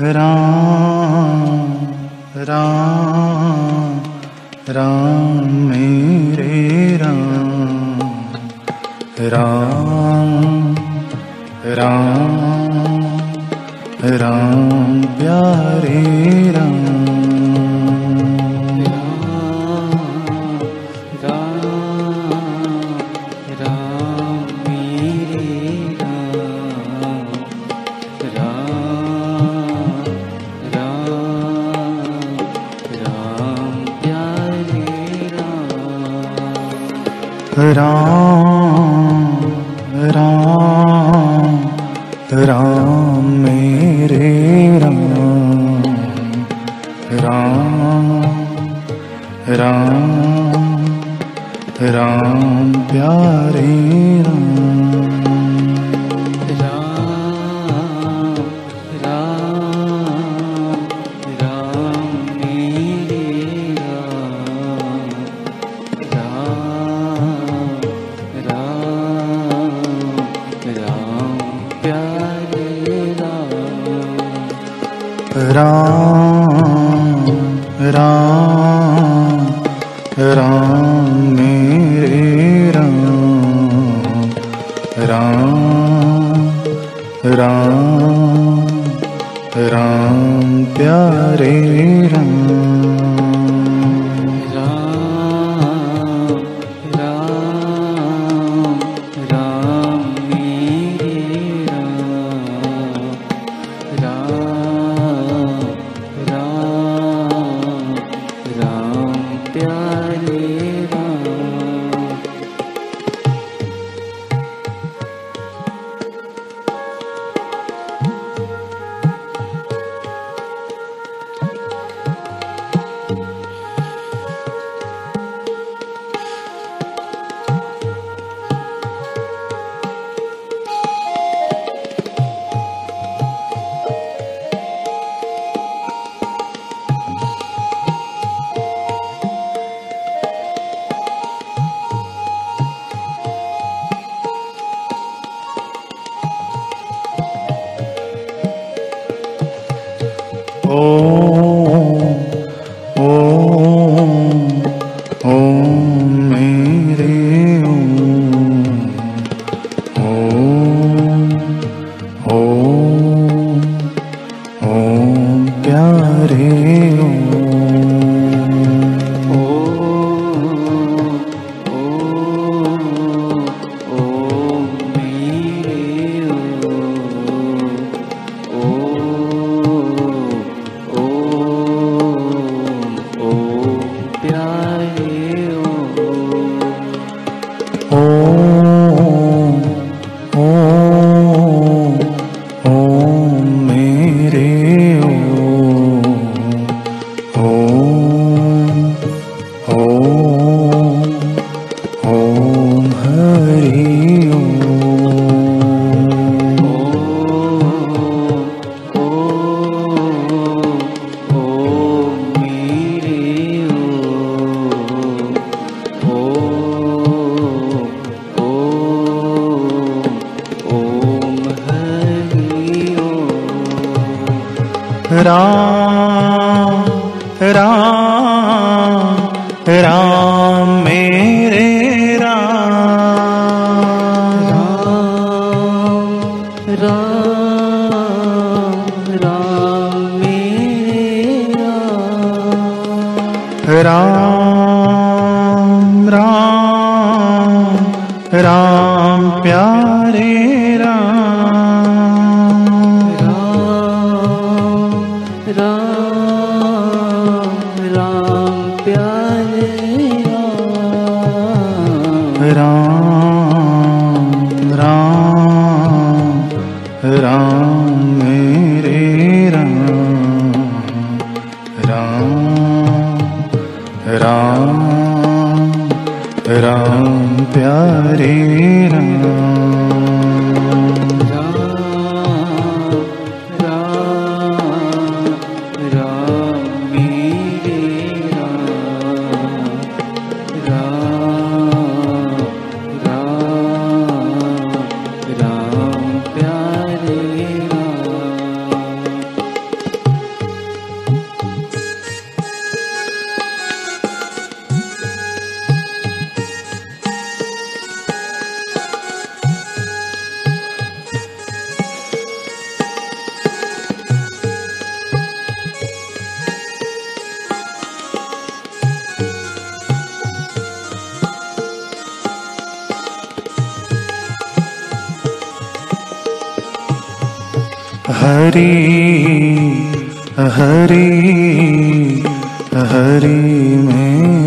राम राम राम मेरे राम। राम राम राम प्यारे राम राम मेरे राम राम राम राम प्यारे राम राम राम मेरे राम राम राम राम प्यारे राम Oh. how राम राम राम प्यारे राम राम राम राम प्यारे राम राम राम प्यारे राम। हरि हरी हरी मेरे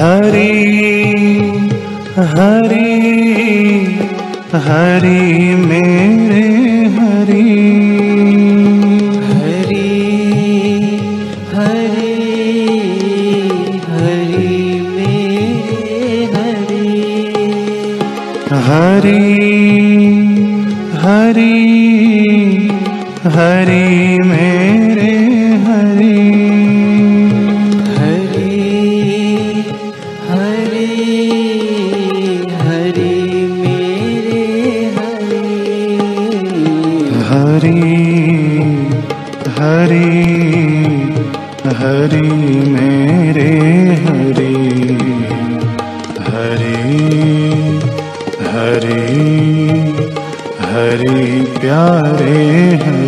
हरि हरि हरि मेरे हरि। हरि हरि हरि मेरे हरि हरि हरि हरि मेरे हरि मेरे हरि हरि हरि हरि प्यारे हरि।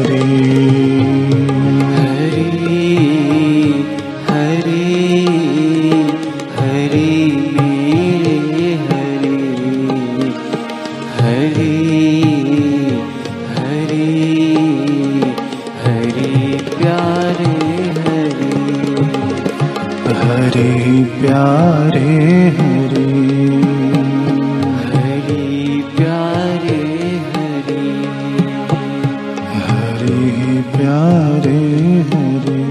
हरे प्यारे हरे। हरे प्यारे हरे। हरे प्यारे हरे।